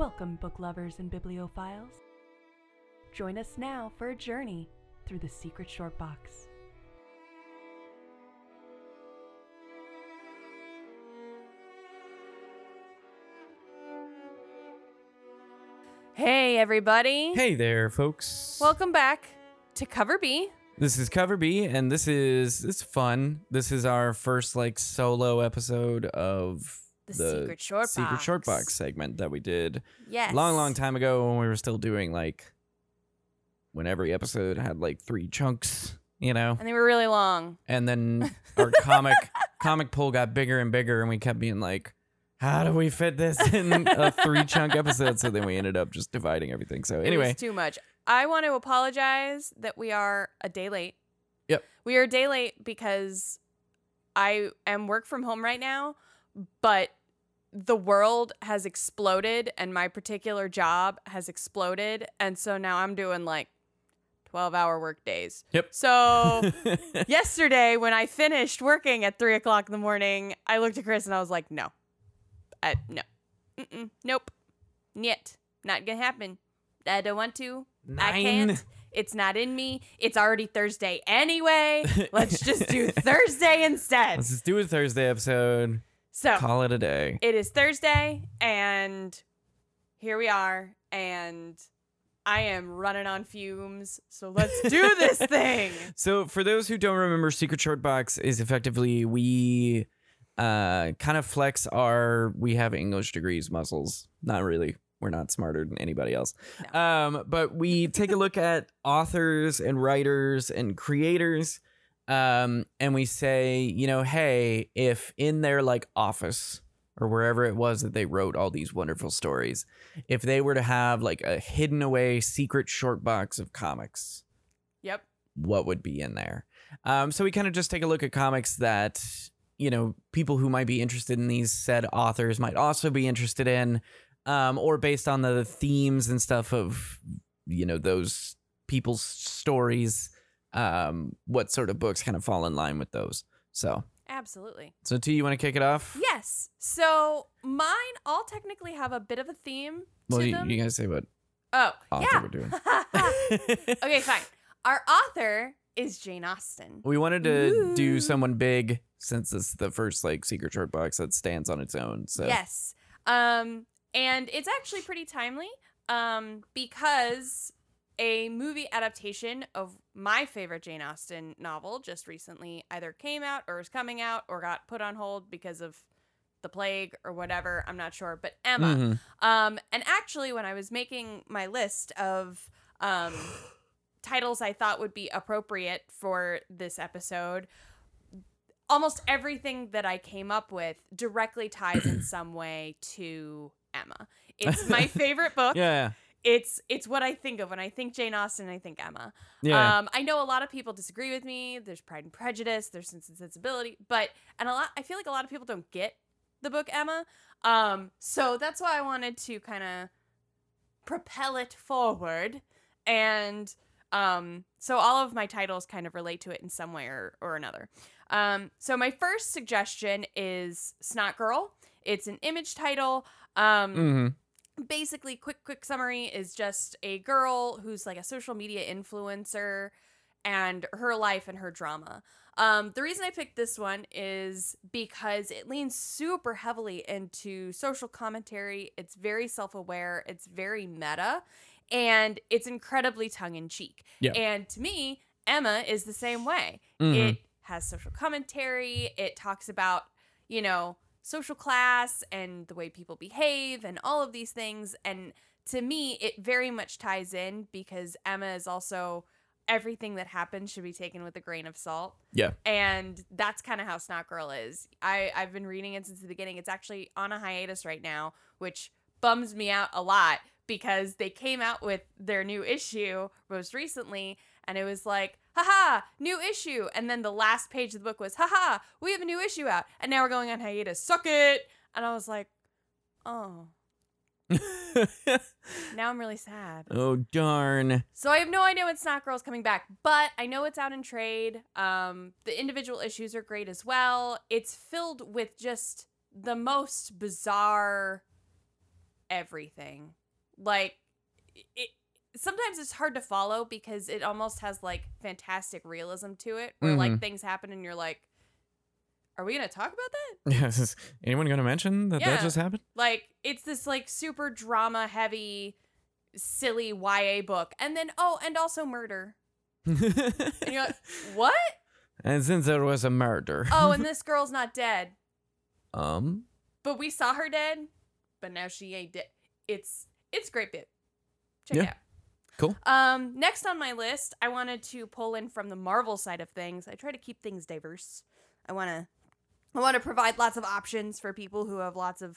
Welcome, book lovers and bibliophiles. Join us now for a journey through the secret short box. Hey, everybody. Hey there, folks. Welcome back to Cover B. This is Cover B, and this is this is fun. This is our first like solo episode of The Secret Short Secret Short Box. Box segment that we did Yes. long, long time ago when we were still doing like when every episode had like three chunks, you know, And they were really long. and then our comic comic pool got bigger and bigger, and we kept being like. How do we fit this in a three chunk episode? So then we ended up just dividing everything. So anyway, too much. I want to apologize that we are a day late. Yep. We are a day late because I am work from home right now, but the world has exploded and my particular job has exploded. And so now I'm doing like 12 hour work days. Yep. So yesterday when I finished working at three o'clock in the morning, I looked at Chris and I was like, no, I, no, Mm-mm, nope, yet, not gonna happen. I don't want to. I can't. It's not in me. It's already Thursday anyway. Let's just do Thursday instead. Let's just do a Thursday episode. So Call it a day. it is Thursday, and here we are, and I am running on fumes. So let's do this thing. So, for those who don't remember, Secret Short Box is effectively we uh, kind of flex our we have English degrees muscles. Not really. We're not smarter than anybody else. Um, but we take a look at authors and writers and creators. Um, and we say, you know, hey, if in their like office or wherever it was that they wrote all these wonderful stories, if they were to have like a hidden away secret short box of comics, Yep. what would be in there. Um, so we kind of just take a look at comics that you know people who might be interested in these said authors might also be interested in, um, or based on the themes and stuff of you know those people's stories. Um, what sort of books kind of fall in line with those? So, Absolutely. so T, you want to kick it off? Yes. So mine all technically have a bit of a theme Well, you, you guys say what oh, author yeah. we're doing. okay, fine. Our author is Jane Austen. We wanted to do someone big since it's the first like secret short box that stands on its own. So Yes. Um, and it's actually pretty timely um, because a movie adaptation of my favorite Jane Austen novel just recently either came out or is coming out or got put on hold because of the plague or whatever. I'm not sure. But Emma. Mhm. Um, and actually, when I was making my list of um, titles I thought would be appropriate for this episode, almost everything that I came up with directly ties in some way to Emma. It's my favorite book. yeah, It's it's what I think of when I think Jane Austen. I think Emma. yeah. Um, I know a lot of people disagree with me. There's Pride and Prejudice. There's Sense and Sensibility, but and a lot. I feel like a lot of people don't get the book Emma. Um, so that's why I wanted to kind of propel it forward, and um, so all of my titles kind of relate to it in some way or, or another. Um, so my first suggestion is Snot Girl. It's an image title. Um, hmm basically quick quick summary is just a girl who's like a social media influencer and her life and her drama. Um, the reason i picked this one is because it leans super heavily into social commentary. It's very self-aware. It's very meta. And it's incredibly tongue-in-cheek. Yeah. and to me emma is the same way. Mhm. it has social commentary. It talks about you know social class and the way people behave and all of these things and to me it very much ties in because emma is also everything that happens should be taken with a grain of salt. Yeah. and that's kind of how snot girl is. I i've been reading it since the beginning. It's actually on a hiatus right now which bums me out a lot because they came out with their new issue most recently and it was like haha new issue and then the last page of the book was haha we have a new issue out and now we're going on hiatus suck it and i was like oh now i'm really sad oh darn. so I have no idea when Snot Girl's coming back, but I know it's out in trade. Um, the individual issues are great as well. It's filled with just the most bizarre everything. Like it sometimes it's hard to follow because it almost has like fantastic realism to it where like Mhm. things happen and you're like are we to talk about that? Yes. Anyone to mention that Yeah. that just happened? Like it's this like super drama heavy silly YA book and then oh and also murder. And you're like, "What? and since there was a murder. Oh, and this girl's not dead. um. But we saw her dead, but now she ain't dead. It's it's a great bit. Check Yeah. it out. Cool. Um, next on my list, I wanted to pull in from the Marvel side of things. I try to keep things diverse. I want to I want to provide lots of options for people who have lots of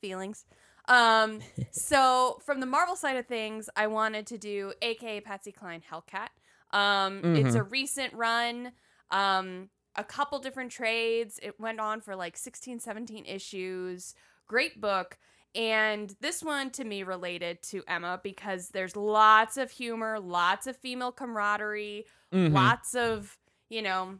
feelings. Um, so from the Marvel side of things, I wanted to do AKA Patsy Cline Hellcat. Um, it's a recent run. Um, a couple different trades. It went on for like 16, 17 issues. Great book. And this one to me related to Emma because there's lots of humor, lots of female camaraderie, mhm. lots of, you know,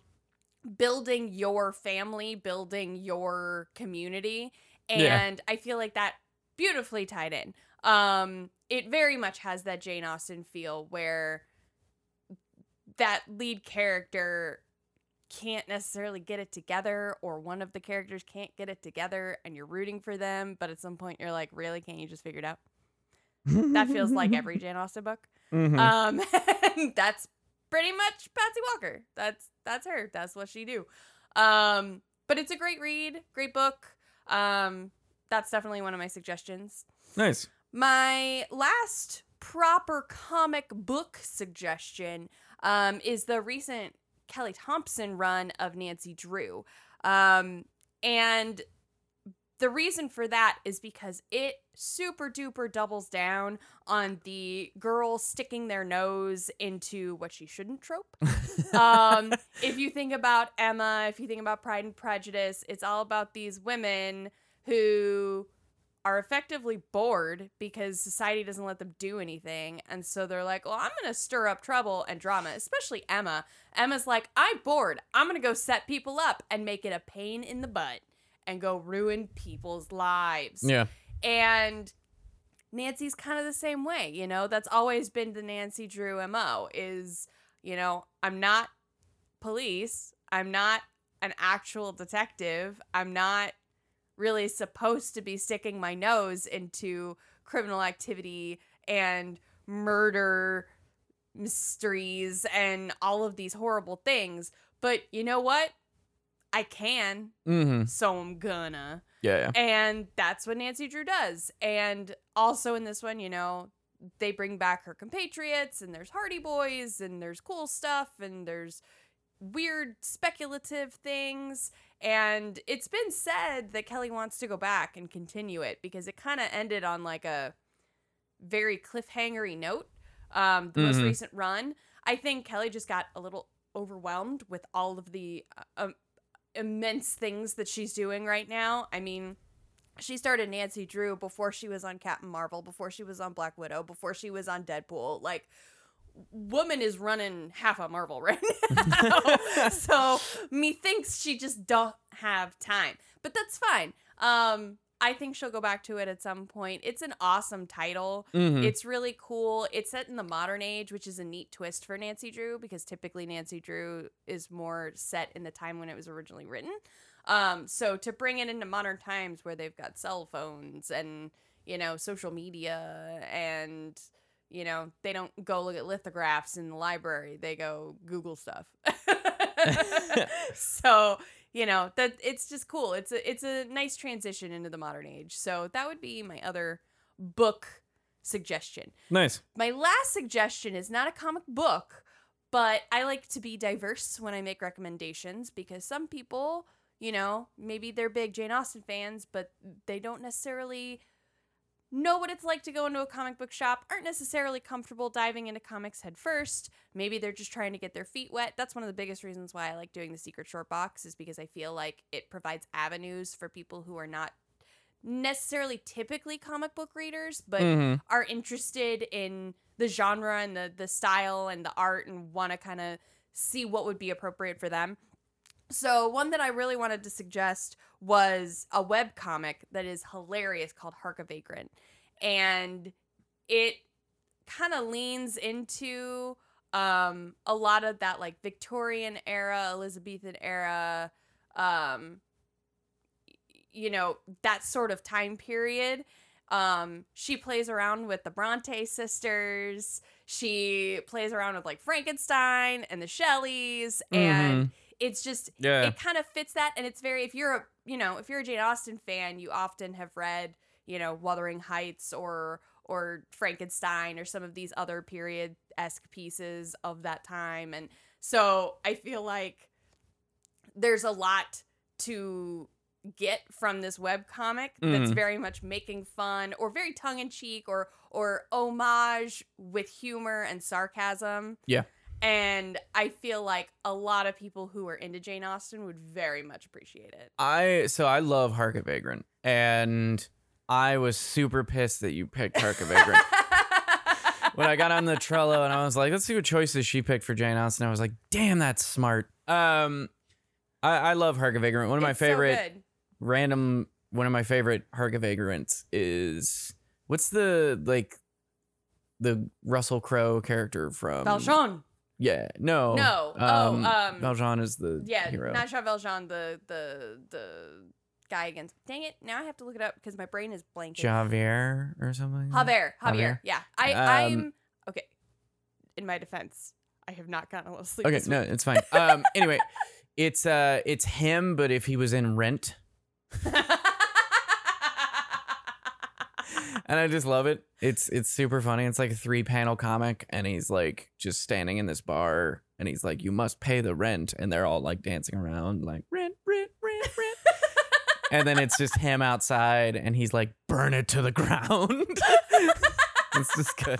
building your family, building your community. Yeah. And I feel like that beautifully tied in. Um, it very much has that Jane Austen feel where that lead character can't necessarily get it together or one of the characters can't get it together and you're rooting for them but at some point you're like really? Can't you just figure it out? That feels like every jane austen book. Mhm. um and that's pretty much patsy walker. That's that's her. That's what she do. Um but it's a great read great book. Um that's definitely one of my suggestions. Nice. my last proper comic book suggestion um, is the recent Kelly Thompson run of Nancy Drew. Um, and the reason for that is because it super duper doubles down on the girl sticking their nose into what she shouldn't trope. um, if you think about Emma, if you think about Pride and Prejudice, it's all about these women who are effectively bored because society doesn't let them do anything. And so they're like, well, I'm going to stir up trouble and drama, especially Emma. Emma's like, I'm bored. I'm going to go set people up and make it a pain in the butt and go ruin people's lives. Yeah. And Nancy's kind of the same way, you know? That's always been the Nancy Drew MO is, you know, I'm not police. I'm not an actual detective. I'm not really supposed to be sticking my nose into criminal activity and murder mysteries and all of these horrible things. But you know what? I can, Mm-hmm. so I'm gonna. Yeah. Yeah. And that's what Nancy Drew does. And also in this one, you know, they bring back her compatriots, and there's Hardy Boys, and there's cool stuff, and there's weird speculative things. And it's been said that Kelly wants to go back and continue it because it kind of ended on like a very cliffhangery note. Um, the most Mhm. recent run, I think Kelly just got a little overwhelmed with all of the uh, um, immense things that she's doing right now. I mean, she started Nancy Drew before she was on Captain Marvel, before she was on Black Widow, before she was on Deadpool. Like, woman is running half a Marvel right now. so methinks she just don't have time. But that's fine. Um, I think she'll go back to it at some point. It's an awesome title. Mhm. It's really cool. It's set in the modern age, which is a neat twist for Nancy Drew because typically Nancy Drew is more set in the time when it was originally written. Um, so to bring it into modern times where they've got cell phones and you know social media and you know they don't go look at lithographs in the library; they go Google stuff. so you know that it's just cool. It's a it's a nice transition into the modern age. So that would be my other book suggestion. Nice. My last suggestion is not a comic book, but I like to be diverse when I make recommendations because some people, you know, maybe they're big Jane Austen fans, but they don't necessarily know what it's like to go into a comic book shop, aren't necessarily comfortable diving into comics head first. Maybe they're just trying to get their feet wet. That's one of the biggest reasons why I like doing the secret short box is because I feel like it provides avenues for people who are not necessarily typically comic book readers, but Mhm. are interested in the genre and the the style and the art and want to kind of see what would be appropriate for them. So one that I really wanted to suggest was a web comic that is hilarious called Hark a Vagrant, and it kind of leans into um a lot of that like Victorian era, Elizabethan era, um you know that sort of time period. Um, she plays around with the Bronte sisters. She plays around with like Frankenstein and the Shelleys, and it's just Yeah. it kind of fits that and it's very if you're a you know if you're a jane austen fan you often have read you know wuthering heights or or frankenstein or some of these other period esque pieces of that time and so i feel like there's a lot to get from this web comic that's Mhm. very much making fun or very tongue-in-cheek or or homage with humor and sarcasm Yeah. And I feel like a lot of people who are into Jane Austen would very much appreciate it. I so I love Hark a Vagrant, and I was super pissed that you picked Hark a Vagrant. when I got on the Trello and I was like, let's see what choices she picked for Jane Austen. I was like, damn, that's smart. Um, I, I love Hark a Vagrant. One of my It's so favorite good. random. One of my favorite Hark a Vagrants is what's the like the Russell Crowe character from Valjean. Yeah, no, No. Oh, um, Valjean is the Yeah, hero. not Jean Valjean, the the the guy against. Dang it! Now I have to look it up because my brain is blanking. Javier or something. Javier, Javier. Javier. Yeah, I Um, I'm okay. In my defense, I have not gotten a little sleep. Okay, no, it's fine. Um, anyway, it's uh, it's him, but if he was in Rent, and I just love it. It's it's super funny. It's like a three panel comic, and he's like just standing in this bar, and he's like, "You must pay the rent," and they're all like dancing around, like rent, rent, rent, rent. and then it's just him outside, and he's like, "Burn it to the ground." it's just good.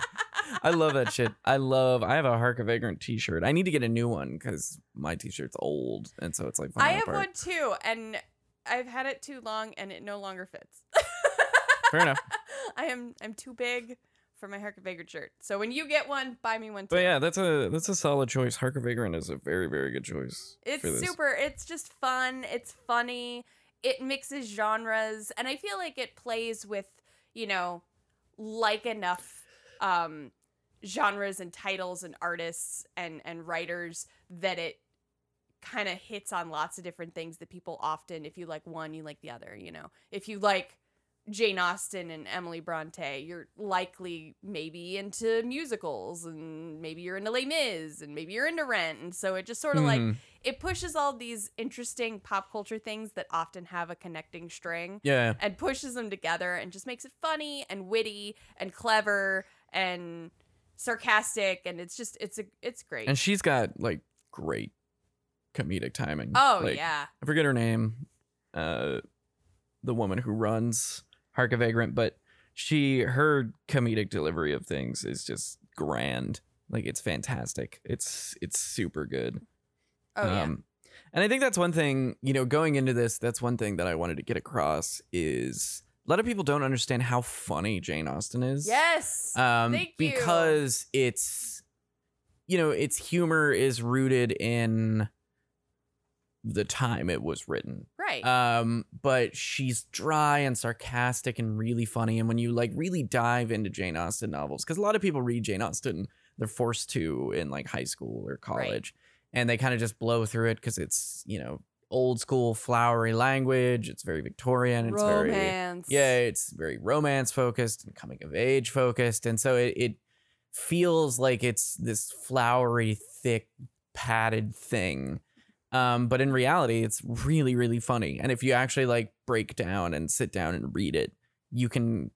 I love that shit. I love. I have a Hark a Vagrant T-shirt. I need to get a new one because my T-shirt's old, and so it's like. I have apart. one too, and I've had it too long, and it no longer fits. Fair enough. I am I'm too big for my Hark a Vagrant shirt. So when you get one, buy me one too. But yeah, that's a that's a solid choice. Hark a Vagrant is a very very good choice. It's super. It's just fun. It's funny. It mixes genres, and I feel like it plays with you know like enough um, genres and titles and artists and and writers that it kind of hits on lots of different things that people often, if you like one, you like the other. You know, if you like Jane Austen and Emily Bronte, you're likely maybe into musicals and maybe you're into Les Mis and maybe you're into Rent. And so it just sort of like Mhm. it pushes all these interesting pop culture things that often have a connecting string yeah. and pushes them together and just makes it funny and witty and clever and sarcastic and it's just it's a it's great. And she's got like great comedic timing. oh Like, yeah. I forget her name. Uh, the woman who runs Hark a Vagrant, but she her comedic delivery of things is just grand. Like it's fantastic. It's it's super good. Oh yeah. Um, and I think that's one thing, you know, going into this, that's one thing that I wanted to get across is a lot of people don't understand how funny Jane Austen is. Yes. Um, Thank you. because it's, you know, its humor is rooted in the time it was written. Right. Um, but she's dry and sarcastic and really funny. And when you like really dive into Jane Austen novels, because a lot of people read Jane Austen, they're forced to in like high school or college, and they kind of just blow through it because it's you know old school flowery language. It's very Victorian. It's very Romance. yeah, it's very romance focused and coming of age focused, and so it, it feels like it's this flowery, thick, padded thing. Um, but in reality, it's really, really funny. And if you actually like break down and sit down and read it, you can.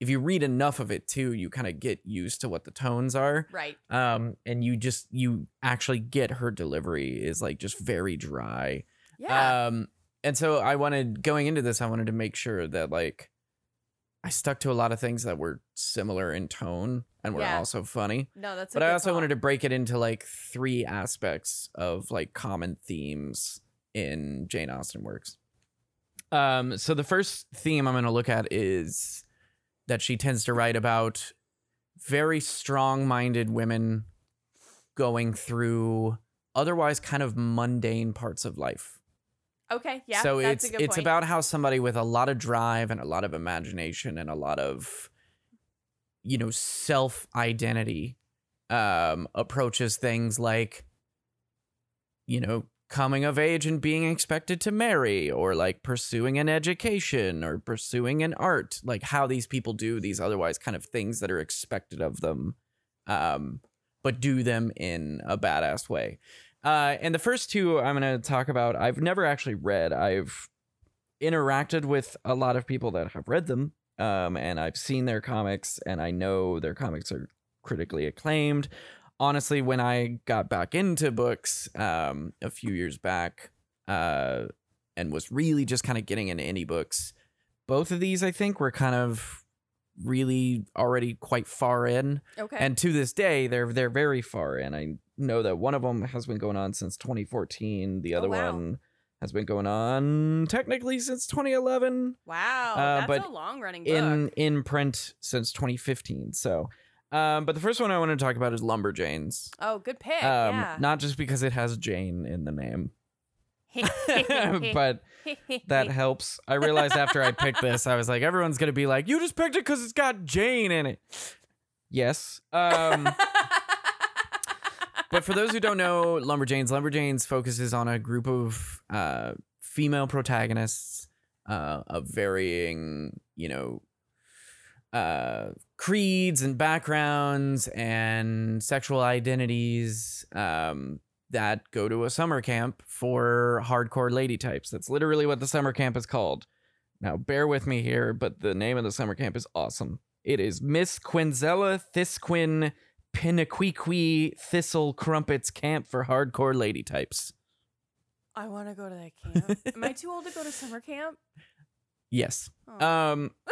If you read enough of it too, you kind of get used to what the tones are. Right. Um, and you just you actually get her delivery is like just very dry. Yeah. Um, and so I wanted going into this, I wanted to make sure that like I stuck to a lot of things that were similar in tone and were Yeah. also funny. no, that's. But I also wanted to break it into like three aspects of like common themes in Jane Austen works. Um, so the first theme I'm going to look at is that she tends to write about very strong-minded women going through otherwise kind of mundane parts of life. Okay, yeah. so that's it's a good it's point. about how somebody with a lot of drive and a lot of imagination and a lot of you know self identity um approaches things like you know coming of age and being expected to marry or like pursuing an education or pursuing an art like how these people do these otherwise kind of things that are expected of them um but do them in a badass way uh, and the first two I'm going to talk about, I've never actually read. I've interacted with a lot of people that have read them, um, and I've seen their comics, and I know their comics are critically acclaimed. Honestly, when I got back into books um, a few years back, uh, and was really just kind of getting into indie books, both of these I think were kind of really already quite far in Okay. and to this day they're they're very far in i know that one of them has been going on since 2014 the Oh, other wow. one has been going on technically since 2011 wow, uh, that's but a long running book. in in print since 2015 so um but the first one i want to talk about is lumberjanes oh, good pick. um yeah. not just because it has jane in the name but that helps. I realized after I picked this, I was like, everyone's gonna be like, you just picked it because it's got Jane in it. Yes. Um, but for those who don't know, Lumberjanes, Lumberjanes focuses on a group of uh, female protagonists uh, of varying, you know, uh, creeds and backgrounds and sexual identities um, that go to a summer camp for hardcore lady types. That's literally what the summer camp is called. Now, bear with me here, but the name of the summer camp is awesome. It is Miss Quinzella Thiskwin Penniquiqul Thistle Crumpets Camp for Hardcore Lady Types. I want to go to that camp. Am I too old to go to summer camp? Yes. Oh. Um,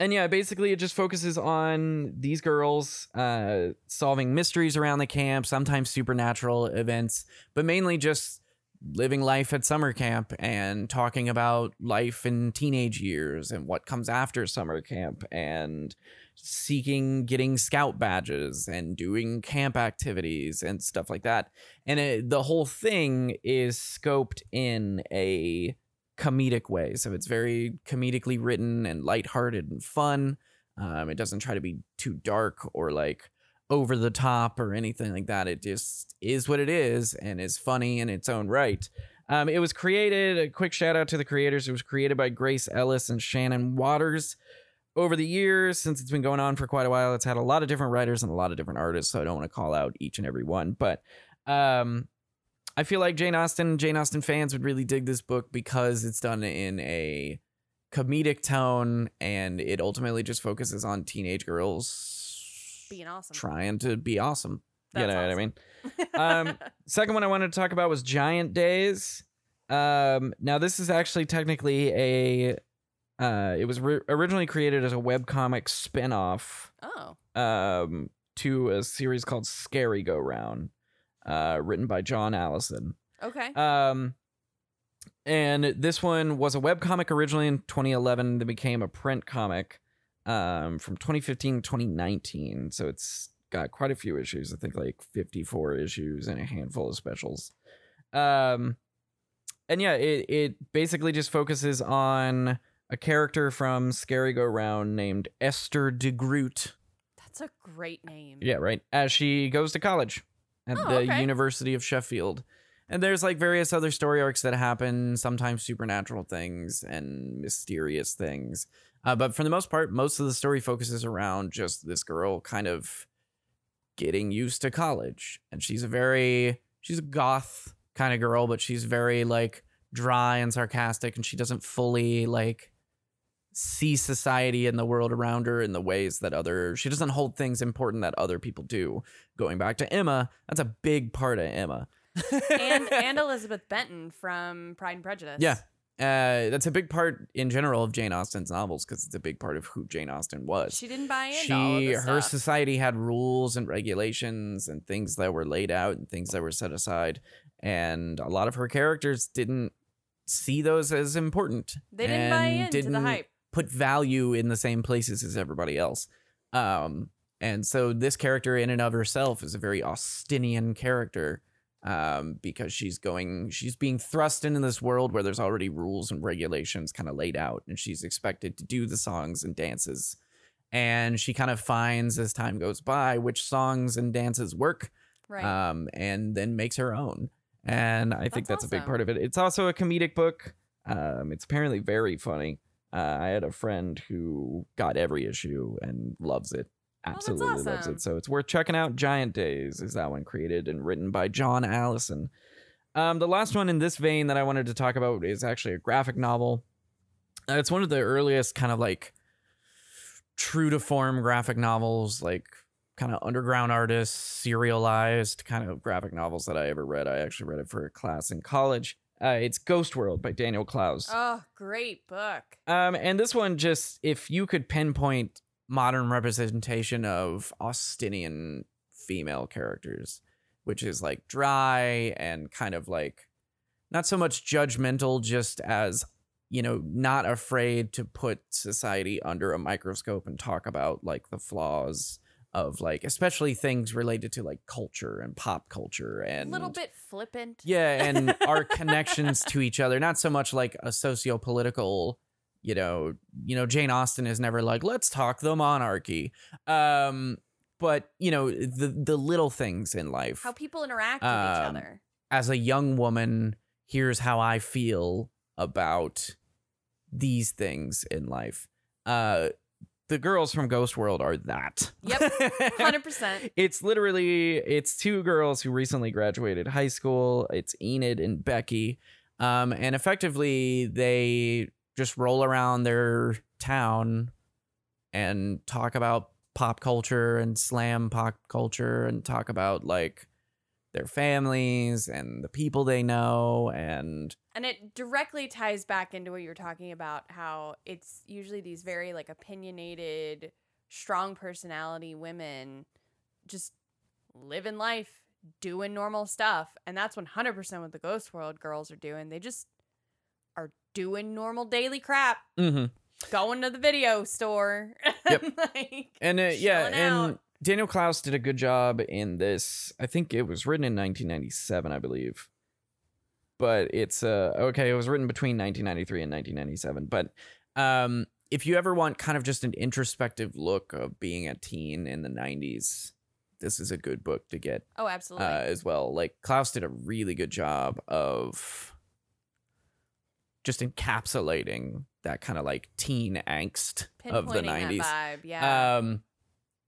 and yeah, basically it just focuses on these girls uh, solving mysteries around the camp, sometimes supernatural events, but mainly just living life at summer camp and talking about life in teenage years and what comes after summer camp and seeking getting scout badges and doing camp activities and stuff like that. And it, the whole thing is scoped in a comedic way. So it's very comedically written and lighthearted and fun. Um, it doesn't try to be too dark or like over the top or anything like that. It just is what it is and is funny in its own right. Um, it was created, a quick shout out to the creators. It was created by Grace Ellis and Shannon Watters. Over the years, since it's been going on for quite a while, it's had a lot of different writers and a lot of different artists. So I don't want to call out each and every one. But um, I feel like Jane Austen, Jane Austen fans would really dig this book because it's done in a comedic tone and it ultimately just focuses on teenage girls Being awesome. trying to be awesome. you That's know what I mean? Um, Second one I wanted to talk about was Giant Days. Um, now this is actually technically a. Uh, it was ri- originally created as a webcomic spin-off oh, um, to a series called Scary Go Round, uh, written by John Allison. okay. Um, and this one was a webcomic originally in 2011, then became a print comic um, from 2015 to 2019. So it's got quite a few issues. I think like 54 issues and a handful of specials. Um, and yeah, it, it basically just focuses on a character from Scary Go Round named Esther DeGroot. That's a great name. Yeah, right. As she goes to college at Oh, the okay. University of Sheffield. And there's like various other story arcs that happen, sometimes supernatural things and mysterious things. Uh, but for the most part, most of the story focuses around just this girl kind of getting used to college. And she's a very, she's a goth kind of girl, but she's very like dry and sarcastic and she doesn't fully like see society and the world around her in the ways that other she doesn't hold things important that other people do going back to emma that's a big part of emma and and Elizabeth Bennet from Pride and Prejudice. yeah uh, that's a big part in general of jane austen's novels because it's a big part of who jane austen was She didn't buy into she all of this her stuff. society had rules and regulations and things that were laid out and things that were set aside and a lot of her characters didn't see those as important They didn't buy into the didn't hype. Put value in the same places as everybody else um and so this character in and of herself is a very austenian character um, because she's going, she's being thrust into this world where there's already rules and regulations kind of laid out, and she's expected to do the songs and dances. And she kind of finds as time goes by which songs and dances work, Right. um, and then makes her own. And I think That's that's a big part of it. It's also a comedic book. Um, it's apparently very funny. Uh, I had a friend who got every issue and loves it. Oh, Absolutely loves it. So it's worth checking out. Giant Days is that one created and written by John Allison. Um, the last one in this vein that I wanted to talk about is actually a graphic novel. Uh, it's one of the earliest kind of like true to form graphic novels, like kind of underground artists, serialized kind of graphic novels that I ever read. I actually read it for a class in college. Uh, it's Ghost World by Daniel Clowes. oh, great book. Um, and this one just if you could pinpoint modern representation of Austenian female characters, which is like dry and kind of like not so much judgmental, just as you know, not afraid to put society under a microscope and talk about like the flaws of like especially things related to like culture and pop culture and A little bit flippant. yeah, and our connections to each other, not so much like a socio-political, you know, you know, Jane Austen is never like, let's talk the monarchy. Um, but you know, the the little things in life. How people interact with each Um, other. As a young woman, here's how I feel about these things in life. Uh the girls from Ghost World are that. Yep, 100%. It's literally it's two girls who recently graduated high school. It's Enid and Becky. Um, and effectively they just roll around their town and talk about pop culture and slam pop culture and talk about like their families and the people they know and And it directly ties back into what you were talking about how it's usually these very like opinionated, strong personality women just living life, doing normal stuff. And that's 100% what the Ghost World girls are doing. They just are doing normal daily crap, going to the video store. Yep. and, like, And uh, yeah, and out. Daniel Clowes did a good job in this. I think it was written in 1997, I believe. But it's uh okay, it was written between 1993 and 1997, but um if you ever want kind of just an introspective look of being a teen in the 90s, this is a good book to get Oh, uh, absolutely. as well. Like Clowes did a really good job of just encapsulating that kind of like teen angst of the Pinpointing 90s. that vibe. Yeah. Um,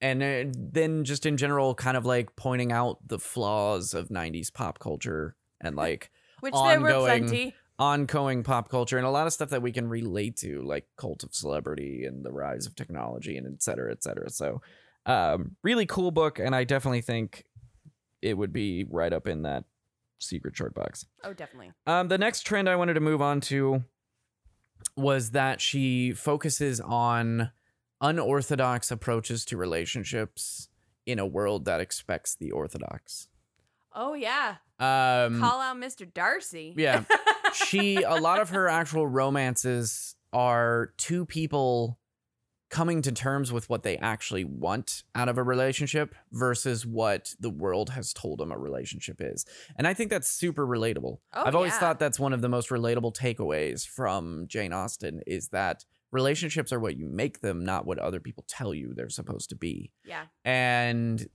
and uh, then just in general, kind of like pointing out the flaws of 90s pop culture and like Which there were ongoing- plenty. ongoing pop culture and a lot of stuff that we can relate to, like cult of celebrity and the rise of technology and et cetera, et cetera. So, um, really cool book. And I definitely think it would be right up in that secret short box. Oh, definitely. Um, the next trend I wanted to move on to was that she focuses on unorthodox approaches to relationships in a world that expects the orthodox. Oh, yeah. Um, Call out Mr. Darcy. yeah. she a lot of her actual romances are two people coming to terms with what they actually want out of a relationship versus what the world has told them a relationship is. And I think that's super relatable. Oh, I've always yeah. thought that's one of the most relatable takeaways from Jane Austen is that relationships are what you make them, not what other people tell you they're supposed to be. Yeah. And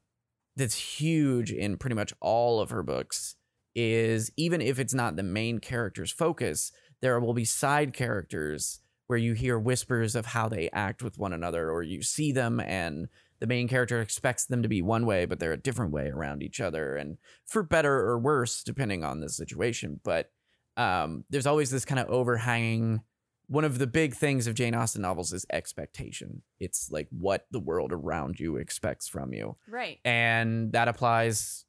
that's huge in pretty much all of her books is even if it's not the main character's focus, there will be side characters where you hear whispers of how they act with one another or you see them and the main character expects them to be one way but they're a different way around each other and for better or worse depending on the situation but um, there's always this kind of overhanging one of the big things of Jane Austen novels is expectation. It's like what the world around you expects from you. Right. And that applies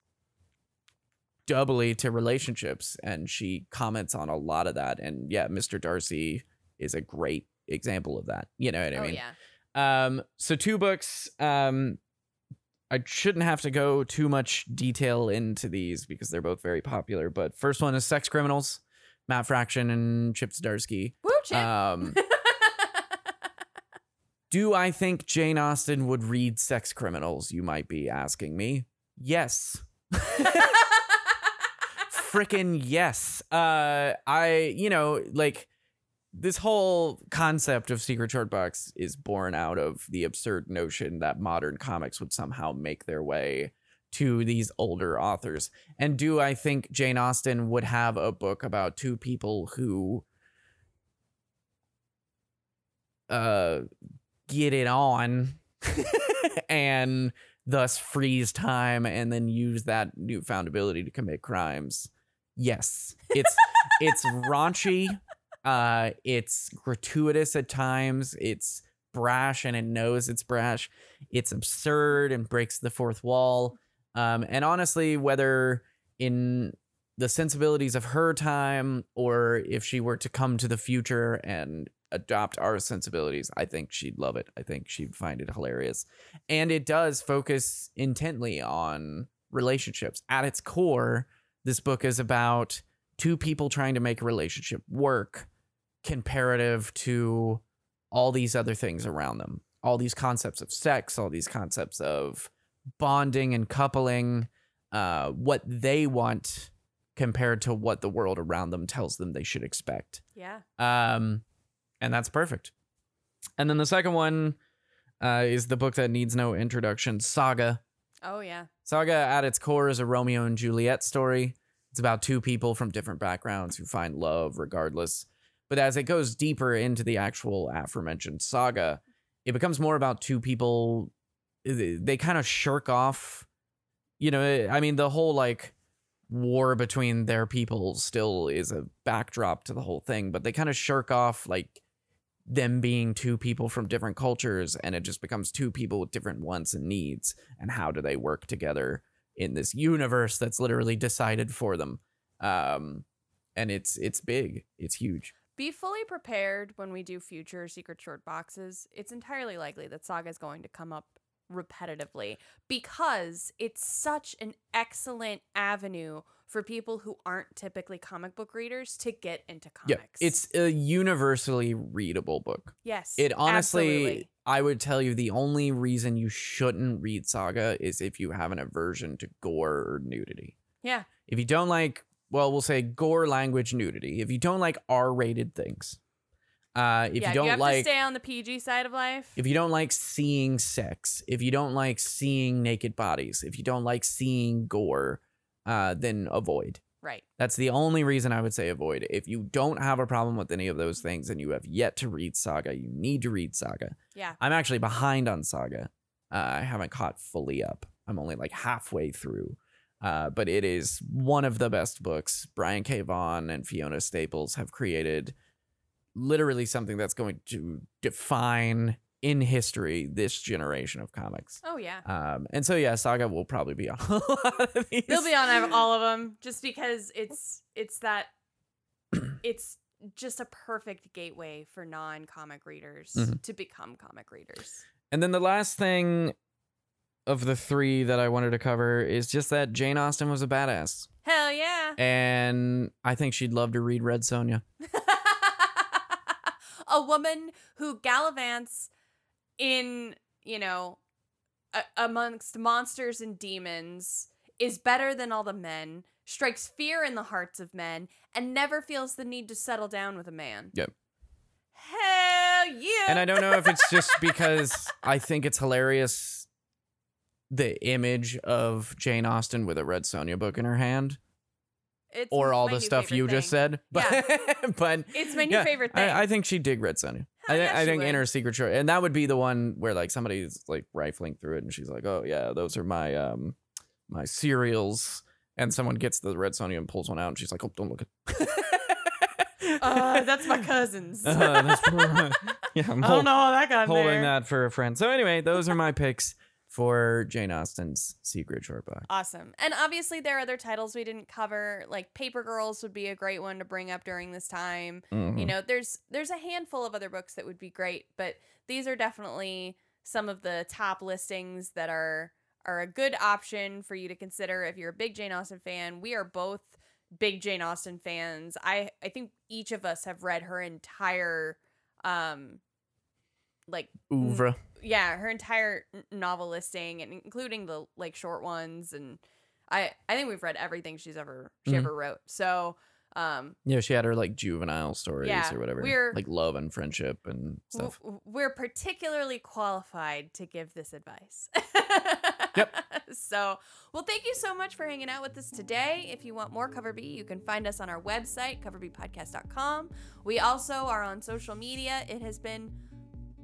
doubly to relationships. And she comments on a lot of that. And yeah, Mr. Darcy is a great example of that. You know what I oh, mean? yeah. Um, so two books. Um, I shouldn't have to go too much detail into these because they're both very popular. But first one is Sex Criminals, Matt Fraction and Chip Zdarsky. Woo, Chip. Um, do I think Jane Austen would read Sex Criminals? You might be asking me. Yes. freaking yes. Uh, I, you know, like this whole concept of secret short box is born out of the absurd notion that modern comics would somehow make their way to these older authors. And do I think Jane Austen would have a book about two people who uh get it on and thus freeze time and then use that newfound ability to commit crimes. Yes. It's it's raunchy. Uh it's gratuitous at times. It's brash and it knows it's brash. It's absurd and breaks the fourth wall. Um and honestly whether in the sensibilities of her time or if she were to come to the future and adopt our sensibilities, I think she'd love it. I think she'd find it hilarious. And it does focus intently on relationships. At its core, this book is about two people trying to make a relationship work comparative to all these other things around them. All these concepts of sex, all these concepts of bonding and coupling, uh, what they want compared to what the world around them tells them they should expect. Yeah. Um, and that's perfect. And then the second one uh, is the book that needs no introduction, Saga. Oh yeah. Saga at its core is a Romeo and Juliet story. It's about two people from different backgrounds who find love regardless. But as it goes deeper into the actual aforementioned saga, it becomes more about two people. They, kind of shirk off. You know, I mean, the whole like war between their people still is a backdrop to the whole thing, but they kind of shirk off like them being two people from different cultures and it just becomes two people with different wants and needs and how do they work together in this universe that's literally decided for them um and it's it's big it's huge Be fully prepared when we do future secret short boxes. It's entirely likely that Saga is going to come up repetitively because it's such an excellent avenue for people who aren't typically comic book readers to get into comics. yeah it's a universally readable book yes. it honestly absolutely. i would tell you the only reason you shouldn't read saga is if you have an aversion to gore or nudity Yeah. if you don't like well we'll say gore language nudity if you don't like r-rated things uh if yeah, you don't have like to stay on the PG side of life. if you don't like seeing sex, if you don't like seeing naked bodies, if you don't like seeing gore, uh, then avoid. right. That's the only reason I would say avoid. If you don't have a problem with any of those things and you have yet to read Saga, you need to read Saga. Yeah. I'm actually behind on Saga. Uh, I haven't caught fully up. I'm only like halfway through. Uh, but it is one of the best books. Brian K. Vaughan and Fiona Staples have created literally something that's going to define in history this generation of comics. Oh yeah. Um, and so yeah, Saga will probably be on a lot of these. They'll be on all of them just because it's it's that it's just a perfect gateway for non-comic readers Mhm. to become comic readers. And then the last thing of the three that I wanted to cover is just that Jane Austen was a badass. Hell yeah. And I think she'd love to read Red Sonja. a woman who gallivants in, you know, a- amongst monsters and demons is better than all the men, strikes fear in the hearts of men, and never feels the need to settle down with a man. Yep. Hell yeah. And I don't know if it's just because I think it's hilarious the image of Jane Austen with a Red Sonja book in her hand It's or all the stuff you just said. But but It's my new yeah, favorite thing. I, I think she'd dig Red Sonja. I, thi- yeah, I she think in her secret show, and that would be the one where like somebody's like rifling through it, and she's like, "Oh yeah, those are my um my serials," and someone gets the Red Sonja and pulls one out, and she's like, "Oh, don't look at." uh, that's my cousin's. Uh, that's yeah, I'm I don't know how that got in holding there. that for a friend. So anyway, those are my picks for Jane Austen's Secret Short Box. Awesome. And obviously there are other titles we didn't cover. Like Paper Girls would be a great one to bring up during this time. Mhm. You know, there's there's a handful of other books that would be great, but these are definitely some of the top listings that are are a good option for you to consider if you're a big Jane Austen fan. We are both big Jane Austen fans. I I think each of us have read her entire um like Oeuvre. Yeah, her entire novel listing and including the like short ones and I I think we've read everything she's ever she Mhm. ever wrote. So um Yeah, she had her like juvenile stories Yeah, or whatever. we're- like love and friendship and stuff. we're particularly qualified to give this advice. Yep. So, well, thank you so much for hanging out with us today. If you want more Cover B, you can find us on our website, coverbpodcast.com. We also are on social media. It has been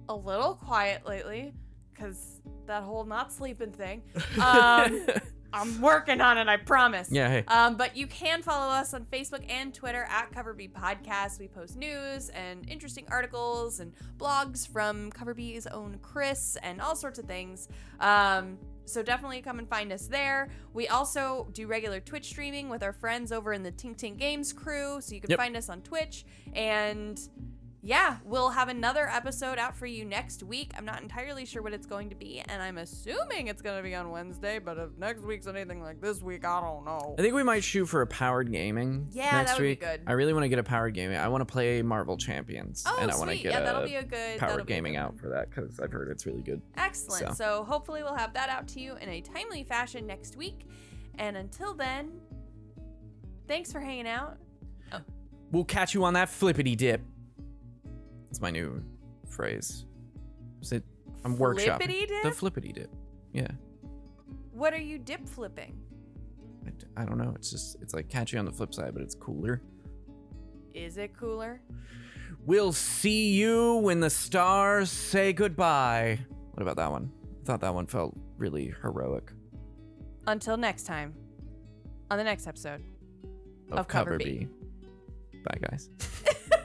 a little quiet lately because that whole not sleeping thing. Um, I'm working on it, I promise. yeah, hey. Um, but you can follow us on Facebook and Twitter at CoverB Podcast. We post news and interesting articles and blogs from CoverB's own Chris and all sorts of things. Um, so definitely come and find us there. We also do regular Twitch streaming with our friends over in the Tink Tink Games crew. So you can Yep. find us on Twitch. And yeah, we'll have another episode out for you next week. I'm not entirely sure what it's going to be, and I'm assuming it's going to be on Wednesday. But if next week's anything like this week, I don't know. I think we might shoot for a powered gaming Yeah, next that would be week. good. I really want to get a powered gaming. I want to play Marvel Champions, Oh, and I want to get yeah, a that'll be a good powered gaming good out for that because I've heard it's really good. Excellent. So. So. hopefully we'll have that out to you in a timely fashion next week. And until then, thanks for hanging out. Oh. We'll catch you on that flippity dip. It's my new phrase. Is it? I'm workshopping Flippity dip? the flippity dip. Yeah. What are you dip flipping? I don't know. It's just it's like catchy on the flip side, but it's cooler. Is it cooler? We'll see you when the stars say goodbye. What about that one? I thought that one felt really heroic. Until next time, on the next episode. Of, Of Cover Cover B. B. Bye, guys.